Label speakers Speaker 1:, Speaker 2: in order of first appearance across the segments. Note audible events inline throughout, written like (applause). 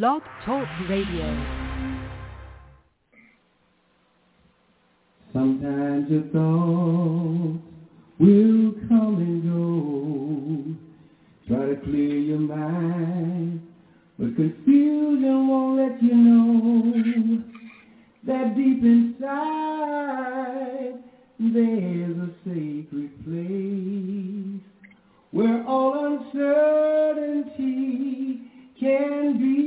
Speaker 1: Blog Talk Radio.
Speaker 2: Sometimes your thoughts will come and go. Try to clear your mind, but confusion won't let you know that deep inside there's a sacred place where all uncertainty can be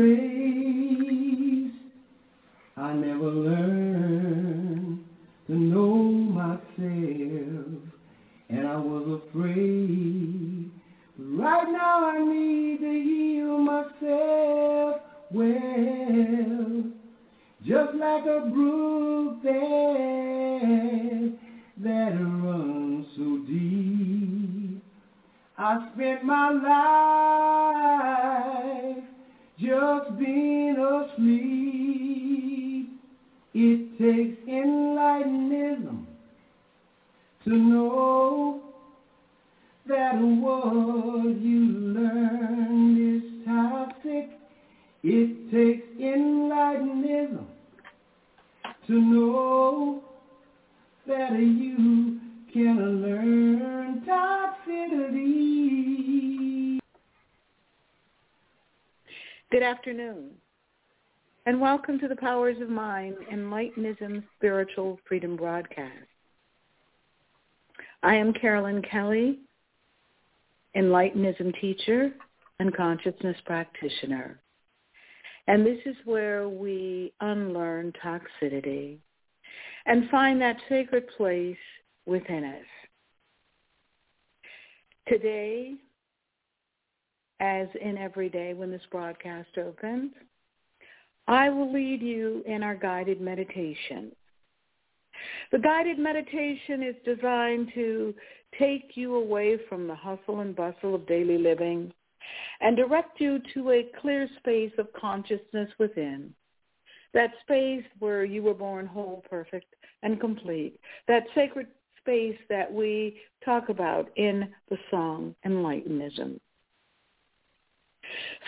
Speaker 2: erased. I never learned to know myself, and I was afraid. But right now I need to heal myself well, just like a brook there that runs so deep. I spent my life just being asleep. It takes enlightenism to know that what you learn is toxic. It takes enlightenism to know that you can learn
Speaker 3: Good afternoon, and welcome to the Powers of Mind Enlightenism Spiritual Freedom Broadcast. I am Carolyn Kelly, Enlightenism teacher and consciousness practitioner. And this is where we unlearn toxicity and find that sacred place within us. Today, as in every day when this broadcast opens, I will lead you in our guided meditation. The guided meditation is designed to take you away from the hustle and bustle of daily living and direct you to a clear space of consciousness within. That space where you were born whole, perfect, and complete. That sacred space that we talk about in the song Enlightenism.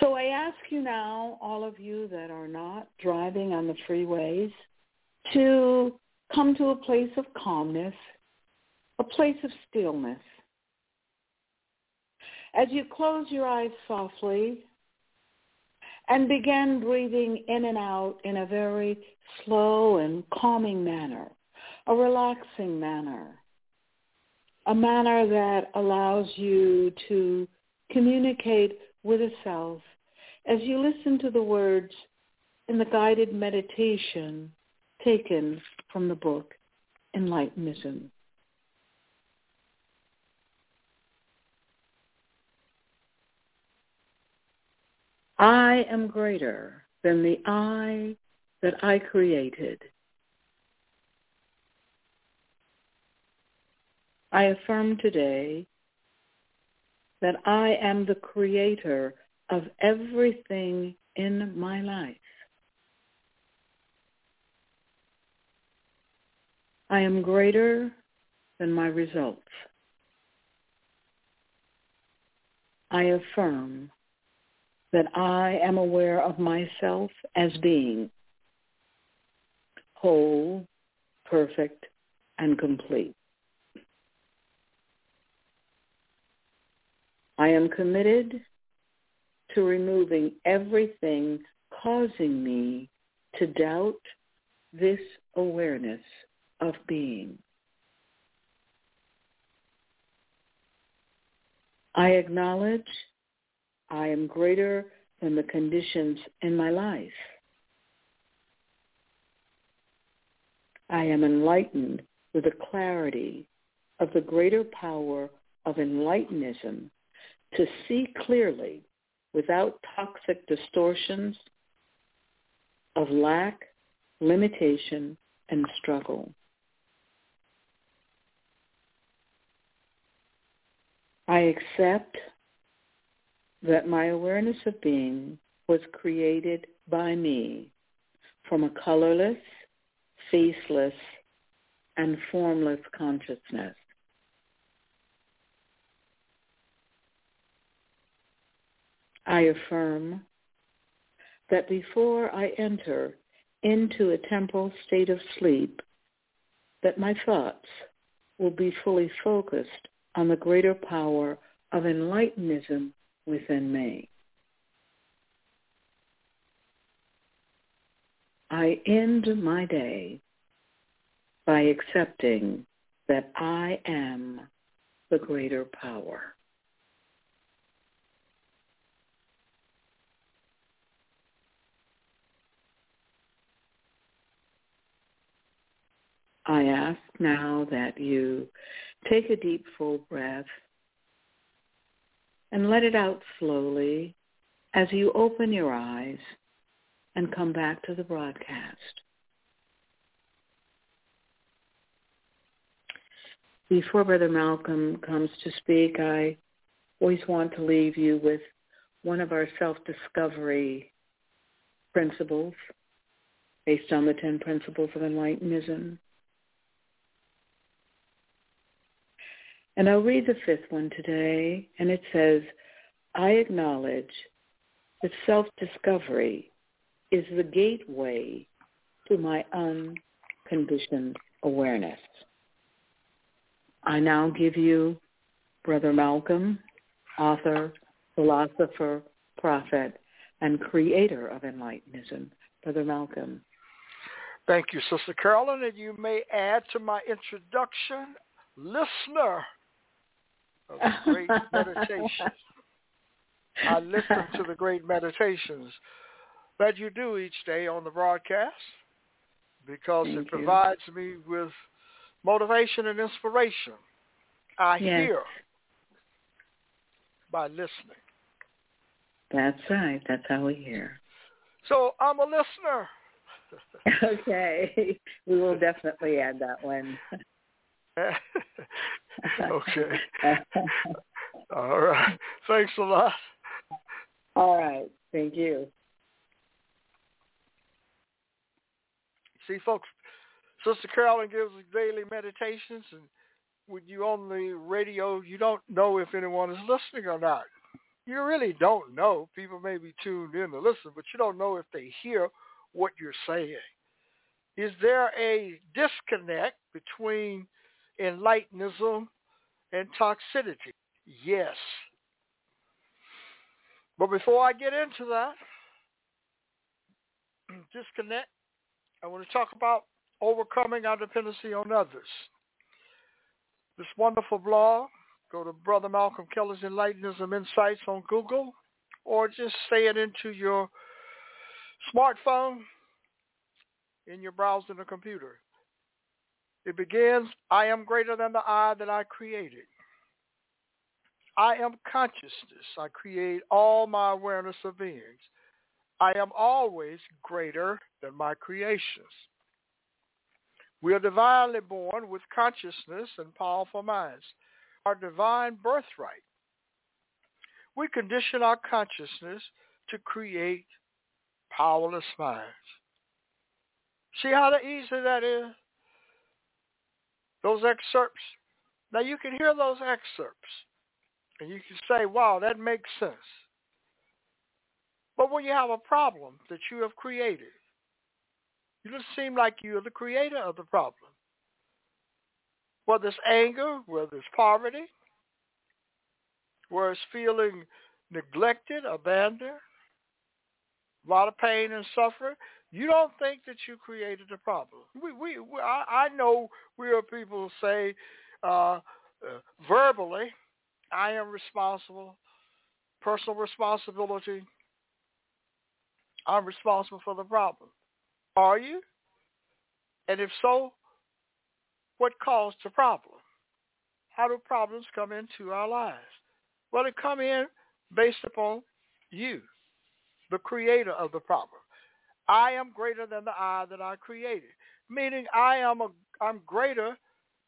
Speaker 3: So I ask you now, all of you that are not driving on the freeways, to come to a place of calmness, a place of stillness. As you close your eyes softly and begin breathing in and out in a very slow and calming manner, a relaxing manner, a manner that allows you to communicate with a self as you listen to the words in the guided meditation taken from the book Enlightenism. I am greater than the I that I created. I affirm today that I am the creator of everything in my life. I am greater than my results. I affirm that I am aware of myself as being whole, perfect, and complete. I am committed to removing everything causing me to doubt this awareness of being. I acknowledge I am greater than the conditions in my life. I am enlightened with the clarity of the greater power of enlightenism to see clearly without toxic distortions of lack, limitation, and struggle. I accept that my awareness of being was created by me from a colorless, faceless, and formless consciousness. I affirm that before I enter into a temporal state of sleep, that my thoughts will be fully focused on the greater power of enlightenism within me. I end my day by accepting that I am the greater power. I ask now that you take a deep full breath and let it out slowly as you open your eyes and come back to the broadcast. Before Brother Malcolm comes to speak, I always want to leave you with one of our self-discovery principles based on the 10 principles of Enlightenism. And I'll read the fifth one today, and it says, I acknowledge that self-discovery is the gateway to my unconditioned awareness. I now give you Brother Malcolm, author, philosopher, prophet, and creator of Enlightenism. Brother Malcolm.
Speaker 1: Thank you, Sister Carolyn, and you may add to my introduction, listener of the great meditations. I listen to the great meditations that you do each day on the broadcast because
Speaker 3: Thank
Speaker 1: it
Speaker 3: you.
Speaker 1: provides me with motivation and inspiration. I
Speaker 3: Yes.
Speaker 1: hear by listening.
Speaker 3: That's right. That's how we hear.
Speaker 1: So I'm a listener. (laughs) (laughs)
Speaker 3: okay. We will definitely add that one. (laughs)
Speaker 1: okay. All right. Thanks a lot.
Speaker 3: All right. Thank you.
Speaker 1: See, folks, Sister Carolyn gives daily meditations, and when you on the radio, you don't know if anyone is listening or not. You really don't know. People may be tuned in to listen, but you don't know if they hear what you're saying. Is there a disconnect between enlightenism and toxicity? Yes. But before I get into that, (clears throat) disconnect, I want to talk about overcoming our dependency on others. This wonderful blog, go to Brother Malcolm Kelly's Enlightenism Insights on Google, or just say it into your smartphone in your browser on the computer. It begins, I am greater than the I that I created. I am consciousness. I create all my awareness of beings. I am always greater than my creations. We are divinely born with consciousness and powerful minds. Our divine birthright. We condition our consciousness to create powerless minds. See how easy that is? Those excerpts. Now you can hear those excerpts and you can say, wow, that makes sense. But when you have a problem that you have created, you just seem like you're the creator of the problem. Whether it's anger, whether it's poverty, whether it's feeling neglected, abandoned, a lot of pain and suffering, you don't think that you created the problem. We, we, we I, I know we are people who say uh, uh, verbally, I am responsible, personal responsibility. I'm responsible for the problem. Are you? And if so, what caused the problem? How do problems come into our lives? Well, they come in based upon you, the creator of the problem. I am greater than the I that I created, meaning I am a, I'm greater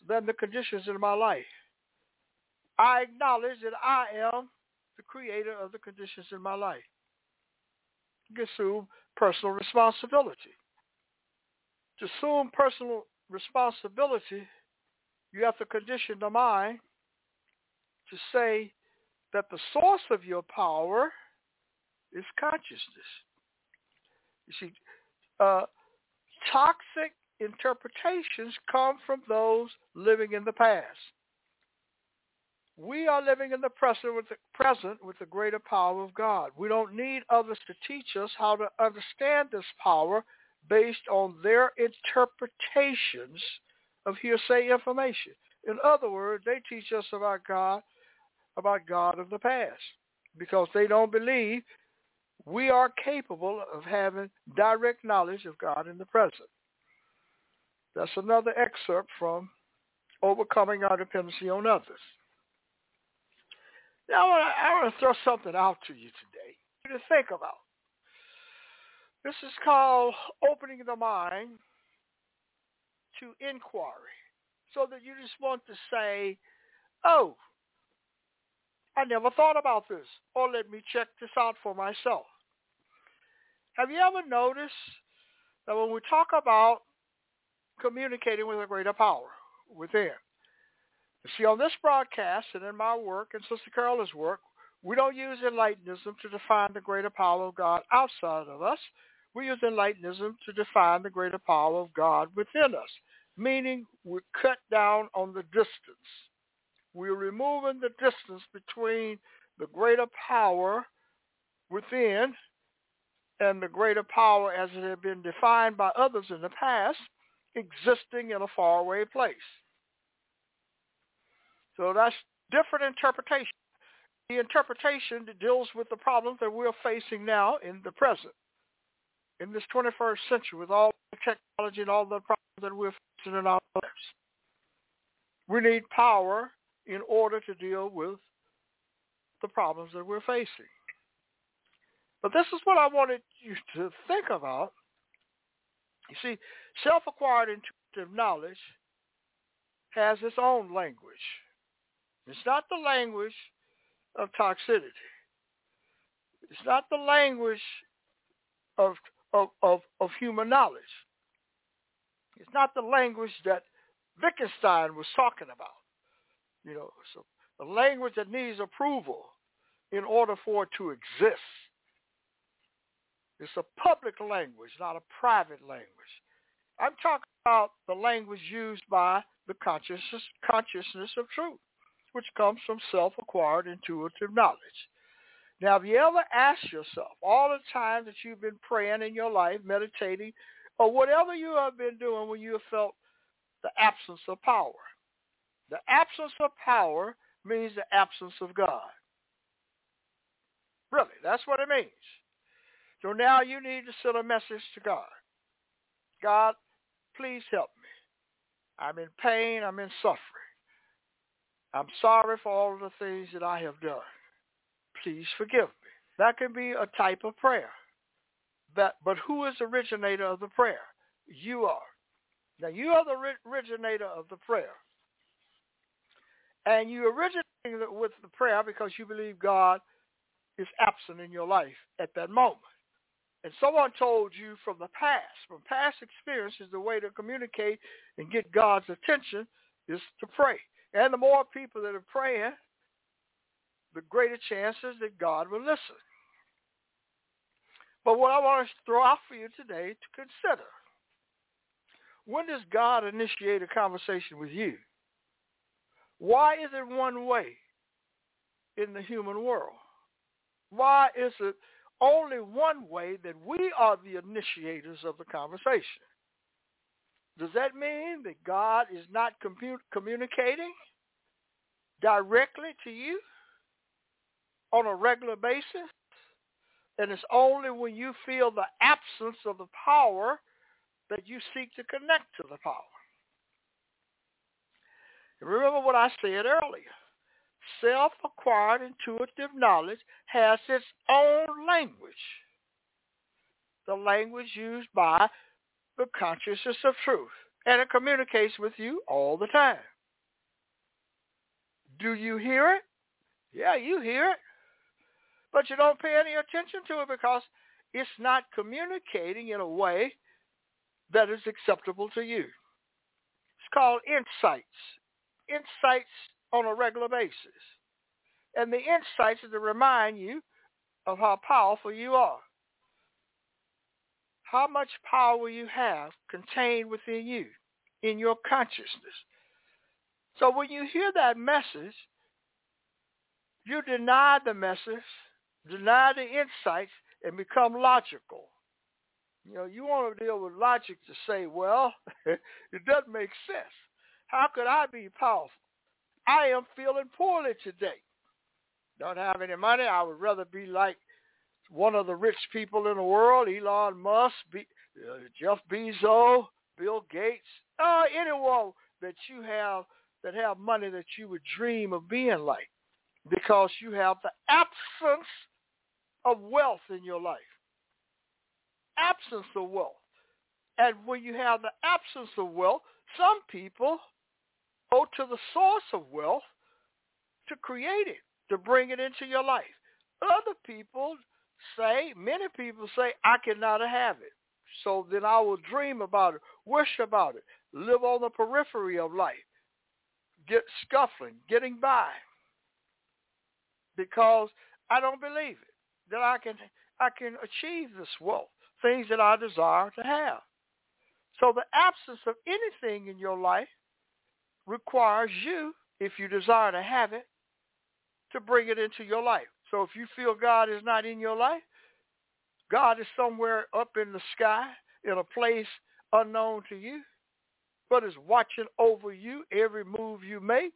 Speaker 1: than the conditions in my life. I acknowledge that I am the creator of the conditions in my life. Assume personal responsibility. To assume personal responsibility, you have to condition the mind to say that the source of your power is consciousness. You see, uh, toxic interpretations come from those living in the past. We are living in the present with the present with the greater power of God. We don't need others to teach us how to understand this power based on their interpretations of hearsay information. In other words, they teach us about God, about God of the past, because they don't believe we are capable of having direct knowledge of God in the present. That's another excerpt from Overcoming Our Dependency on Others. Now, I want to throw something out to you today to think about. This is called opening the mind to inquiry so that you just want to say, oh, I never thought about this, or let me check this out for myself. Have you ever noticed that when we talk about communicating with a greater power within, you see, on this broadcast and in my work and Sister Carolyn's work, we don't use Enlightenism to define the greater power of God outside of us. We use Enlightenism to define the greater power of God within us, meaning we cut down on the distance. We're removing the distance between the greater power within and the greater power as it had been defined by others in the past existing in a faraway place. So that's different interpretation. The interpretation deals with the problems that we're facing now in the present, in this 21st century with all the technology and all the problems that we're facing in our lives. We need power in order to deal with the problems that we're facing. But this is what I wanted you to think about. You see, self-acquired intuitive knowledge has its own language. It's not the language of toxicity. It's not the language of, of, of, of human knowledge. It's not the language that Wittgenstein was talking about. You know, so the language that needs approval in order for it to exist. It's a public language, not a private language. I'm talking about the language used by the consciousness, consciousness of truth which comes from self-acquired intuitive knowledge. Now, have you ever asked yourself, all the time that you've been praying in your life, meditating, or whatever you have been doing when you have felt the absence of power? The absence of power means the absence of God. Really, that's what it means. So now you need to send a message to God. God, please help me. I'm in pain. I'm in suffering. I'm sorry for all of the things that I have done. Please forgive me. That can be a type of prayer. That, but who is the originator of the prayer? You are. Now you are the originator of the prayer. And you originate with the prayer because you believe God is absent in your life at that moment. And someone told you from the past, from past experiences, the way to communicate and get God's attention is to pray. And the more people that are praying, the greater chances that God will listen. But what I want to throw out for you today to consider, when does God initiate a conversation with you? Why is it one way in the human world? Why is it only one way that we are the initiators of the conversation? Does that mean that God is not commu- communicating directly to you on a regular basis? And it's only when you feel the absence of the power that you seek to connect to the power. remember what I said earlier. Self-acquired intuitive knowledge has its own language. The language used by the consciousness of truth. And it communicates with you all the time. Do you hear it? Yeah, you hear it. But you don't pay any attention to it because it's not communicating in a way that is acceptable to you. It's called insights. Insights on a regular basis. And the insights are to remind you of how powerful you are. how much power you have contained within you, in your consciousness. So when you hear that message, you deny the message, deny the insights, and become logical. You know, you want to deal with logic to say, well, (laughs) it doesn't make sense. How could I be powerful? I am feeling poorly today. Don't have any money. I would rather be like one of the rich people in the world, Elon Musk, be, uh, Jeff Bezos, Bill Gates, uh, anyone that you have that have money that you would dream of being like because you have the absence of wealth in your life. Absence of wealth. And when you have the absence of wealth, some people go to the source of wealth to create it, to bring it into your life. Other people say, many people say, I cannot have it. So then I will dream about it, wish about it, live on the periphery of life, get scuffling, getting by. Because I don't believe it, that I can I can achieve this wealth, things that I desire to have. So the absence of anything in your life requires you, if you desire to have it, to bring it into your life. So if you feel God is not in your life, God is somewhere up in the sky in a place unknown to you, but is watching over you every move you make.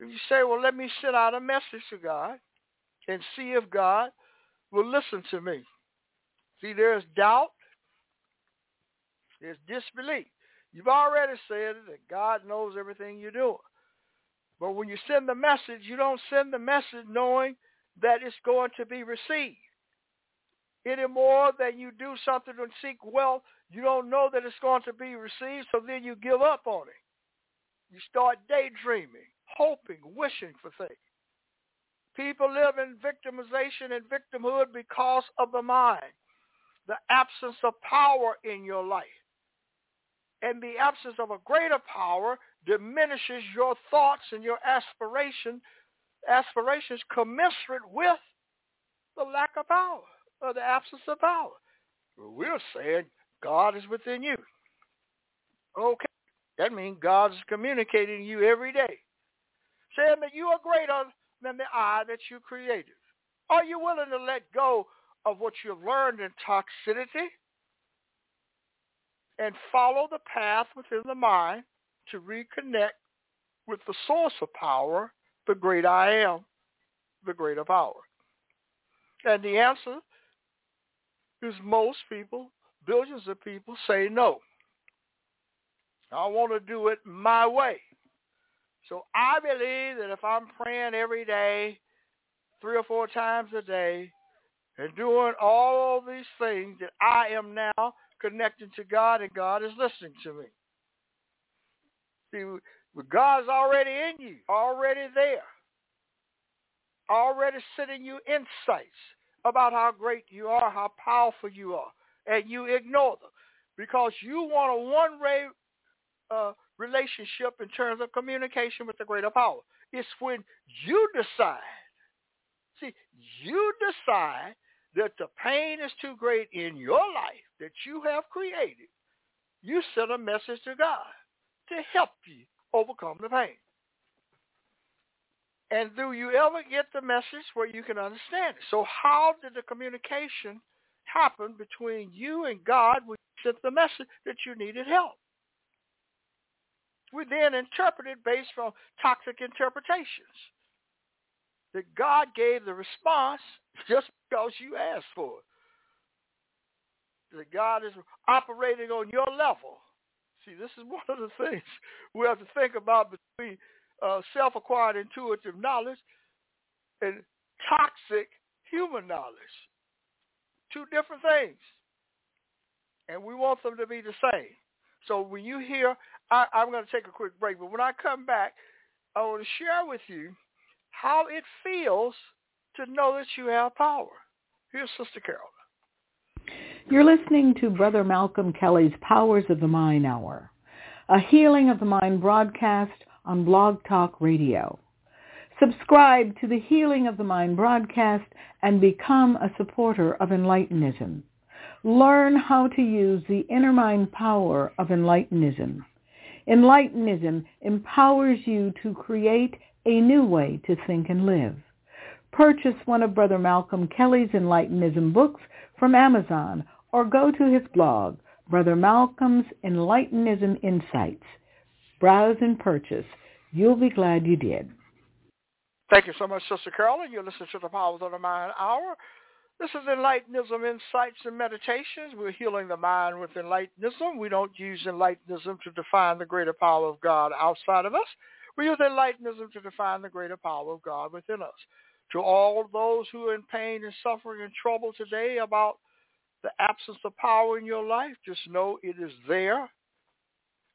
Speaker 1: If you say, well, let me send out a message to God and see if God will listen to me. See, there's doubt. There's disbelief. You've already said that God knows everything you're doing. But when you send the message, you don't send the message knowing that it's going to be received. Any more than you do something to seek wealth, you don't know that it's going to be received, so then you give up on it. You start daydreaming, hoping, wishing for things. People live in victimization and victimhood because of the mind, the absence of power in your life and the absence of a greater power diminishes your thoughts and your aspiration, aspirations commensurate with the lack of power or the absence of power. We're saying God is within you. Okay. That means God is communicating to you every day. Saying that you are greater than the I that you created. Are you willing to let go of what you've learned in toxicity? And follow the path within the mind to reconnect with the source of power, the great I am, the greater power. And the answer is most people, billions of people say no. I want to do it my way. So I believe that if I'm praying every day, three or four times a day, and doing all these things that I am now connected to God and God is listening to me. See, God's already in you, already there, already sending you insights about how great you are, how powerful you are, and you ignore them because you want a one-way uh, relationship in terms of communication with the greater power. It's when you decide, see, you decide that the pain is too great in your life that you have created, you send a message to God to help you overcome the pain. And do you ever get the message where you can understand it? So how did the communication happen between you and God when you sent the message that you needed help? We then interpreted based on toxic interpretations. That God gave the response just because you asked for it that God is operating on your level. See, this is (laughs) one of the things we have to think about between uh, self-acquired intuitive knowledge and toxic human knowledge. Two different things. And we want them to be the same. So when you hear, I, I'm going to take a quick break, but when I come back, I want to share with you how it feels to know that you have power. Here's Sister Carol.
Speaker 3: You're listening to Brother Malcolm Kelly's Powers of the Mind Hour, a Healing of the Mind broadcast on Blog Talk Radio. Subscribe to the Healing of the Mind broadcast and become a supporter of Enlightenism. learn how to use the inner mind power of Enlightenism. Enlightenism empowers you to create a new way to think and live. Purchase one of Brother Malcolm Kelly's Enlightenism books from Amazon or go to his blog, Brother Malcolm's Enlightenism Insights. Browse and purchase. You'll be glad you did.
Speaker 1: Thank you so much, Sister Carolyn. You're listening to the Powers of the Mind Hour. This is Enlightenism Insights and Meditations. We're healing the mind with Enlightenism. We don't use Enlightenism to define the greater power of God outside of us. We use Enlightenism to define the greater power of God within us. To all those who are in pain and suffering and trouble today about the absence of power in your life, just know it is there.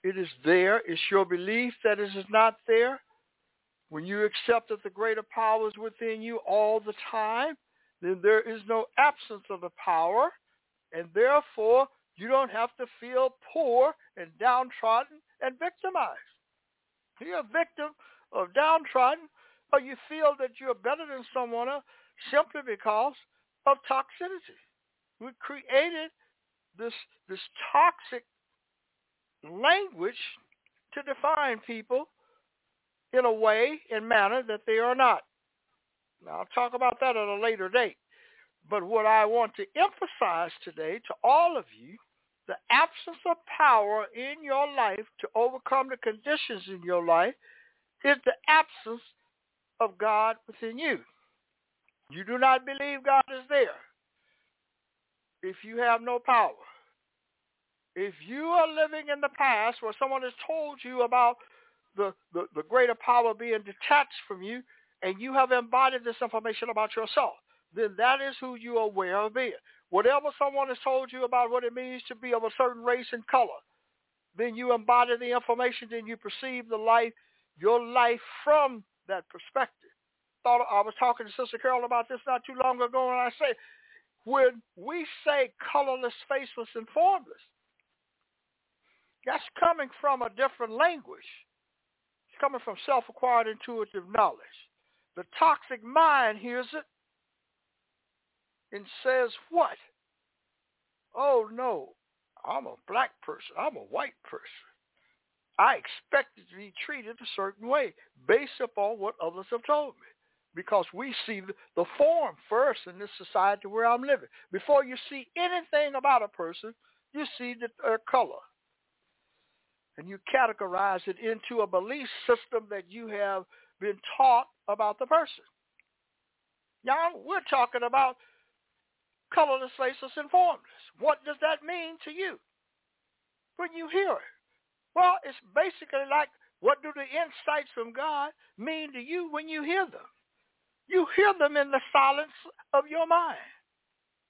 Speaker 1: It is there. It's your belief that it is not there. When you accept that the greater power is within you all the time, then there is no absence of the power, and therefore you don't have to feel poor and downtrodden and victimized. You're a victim of downtrodden, or you feel that you're better than someone else simply because of toxicity. We created this this toxic language to define people in a way and manner that they are not. Now, I'll talk about that at a later date. But what I want to emphasize today to all of you, the absence of power in your life to overcome the conditions in your life is the absence of God within you. You do not believe God is there if you have no power. If you are living in the past where someone has told you about the, the, the greater power being detached from you and you have embodied this information about yourself, then that is who you are aware of being. Whatever someone has told you about what it means to be of a certain race and color, then you embody the information, then you perceive the life, your life from that perspective. Thought I was talking to Sister Carol about this not too long ago, and I say, when we say colorless, faceless, and formless, that's coming from a different language It's coming from self-acquired intuitive knowledge. The toxic mind hears it and says, what? Oh, no, I'm a black person. I'm a white person. I expected to be treated a certain way based upon what others have told me because we see the form first in this society where I'm living. Before you see anything about a person, you see their color and you categorize it into a belief system that you have been taught about the person. Now, we're talking about colorless, faceless, and formless. What does that mean to you when you hear it? Well, it's basically like what do the insights from God mean to you when you hear them? You hear them in the silence of your mind,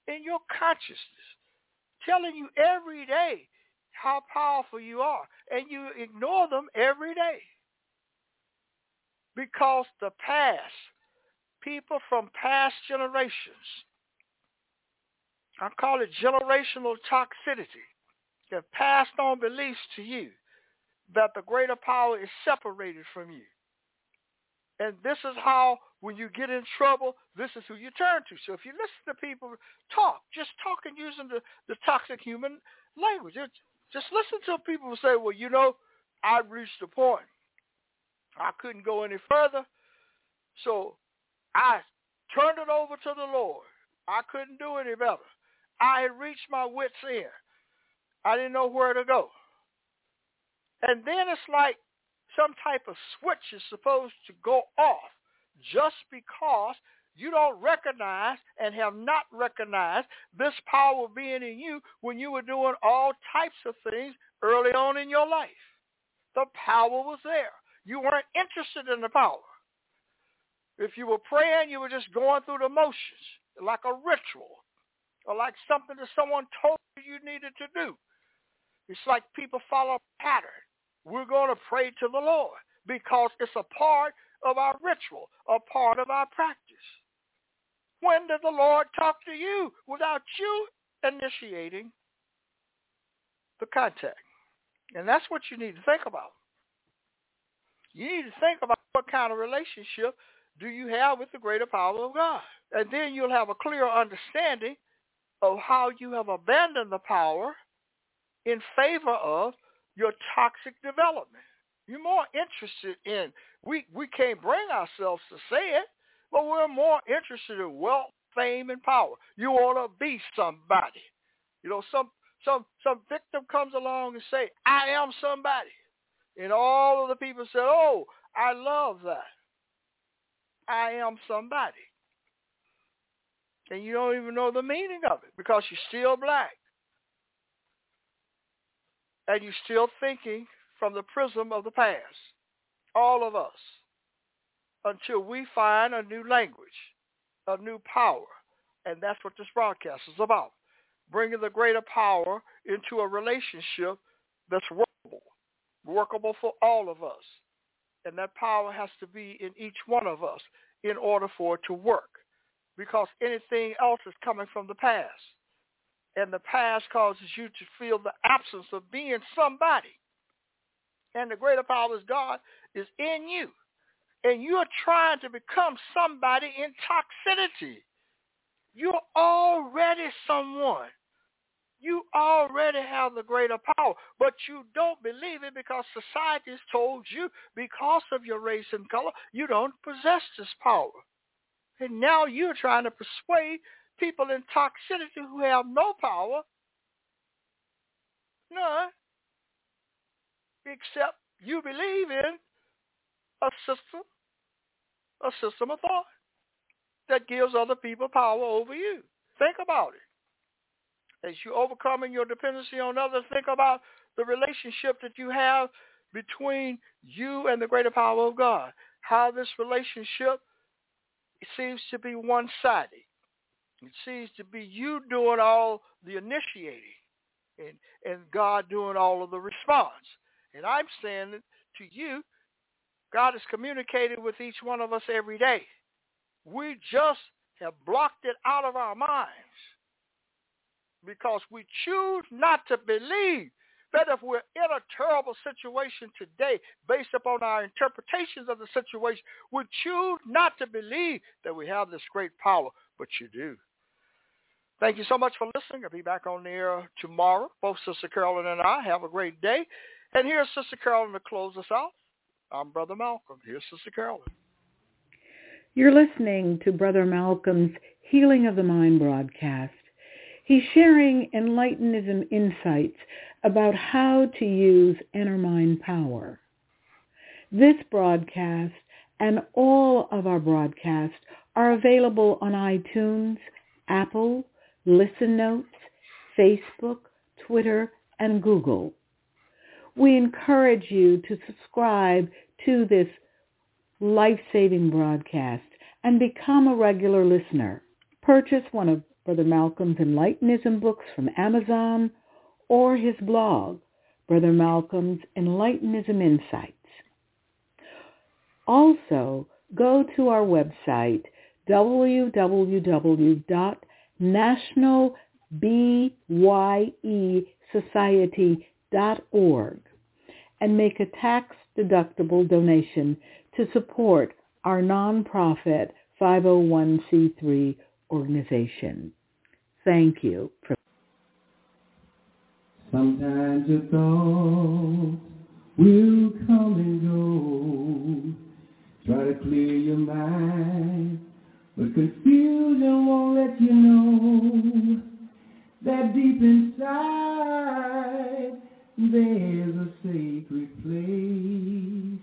Speaker 1: in your consciousness, telling you every day how powerful you are. And you ignore them every day. Because the past, people from past generations, I call it generational toxicity, They've passed on beliefs to you that the greater power is separated from you. And this is how, when you get in trouble, this is who you turn to. So if you listen to people talk, just talking using the, the toxic human language. Just listen to people say, well, you know, I reached a point. I couldn't go any further. So I turned it over to the Lord. I couldn't do any better. I had reached my wits' end. I didn't know where to go. And then it's like some type of switch is supposed to go off just because you don't recognize and have not recognized this power being in you when you were doing all types of things early on in your life. The power was there. You weren't interested in the power. If you were praying, you were just going through the motions like a ritual or like something that someone told you you needed to do. It's like people follow a pattern. We're going to pray to the Lord because it's a part of our ritual, a part of our practice. When did the Lord talk to you without you initiating the contact? And that's what you need to think about. You need to think about what kind of relationship do you have with the greater power of God. And then you'll have a clear understanding of how you have abandoned the power in favor of your toxic development. You're more interested in, we, we can't bring ourselves to say it, but we're more interested in wealth, fame, and power. You want to be somebody. You know, some, some, some victim comes along and say, I am somebody. And all of the people say, oh, I love that. I am somebody. And you don't even know the meaning of it because you're still black. And you're still thinking from the prism of the past. All of us. Until we find a new language, a new power. And that's what this broadcast is about. Bringing the greater power into a relationship that's workable. Workable for all of us. And that power has to be in each one of us in order for it to work. Because anything else is coming from the past. And the past causes you to feel the absence of being somebody. And the greater power is God is in you. And you're trying to become somebody in toxicity. You're already someone. You already have the greater power, but you don't believe it because society has told you because of your race and color, you don't possess this power. And now you're trying to persuade people in toxicity who have no power, none, except you believe in a system, a system of thought that gives other people power over you. Think about it as you're overcoming your dependency on others, think about the relationship that you have between you and the greater power of God. How this relationship seems to be one-sided. It seems to be you doing all the initiating and, and God doing all of the response. And I'm saying to you, God is communicating with each one of us every day. We just have blocked it out of our minds because we choose not to believe that if we're in a terrible situation today based upon our interpretations of the situation, we choose not to believe that we have this great power, but you do. Thank you so much for listening. I'll be back on the air tomorrow. Both Sister Carolyn and I have a great day. And here's Sister Carolyn to close us out. I'm Brother Malcolm. Here's Sister Carolyn.
Speaker 3: You're listening to Brother Malcolm's Healing of the Mind broadcast. He's sharing Enlightenism insights about how to use inner mind power. This broadcast and all of our broadcasts are available on iTunes, Apple, Listen Notes, Facebook, Twitter, and Google. We encourage you to subscribe to this life-saving broadcast and become a regular listener. Purchase one of Brother Malcolm's Enlightenism books from Amazon or his blog, Brother Malcolm's Enlightenism Insights. Also, go to our website, www.nationalbyesociety.org and make a tax-deductible donation to support our nonprofit 501c3 organization. Thank you.
Speaker 2: Sometimes your thoughts will come and go. Try to clear your mind, but confusion won't let you know that deep inside there's a sacred place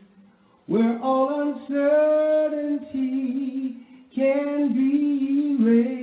Speaker 2: where all uncertainty can be erased.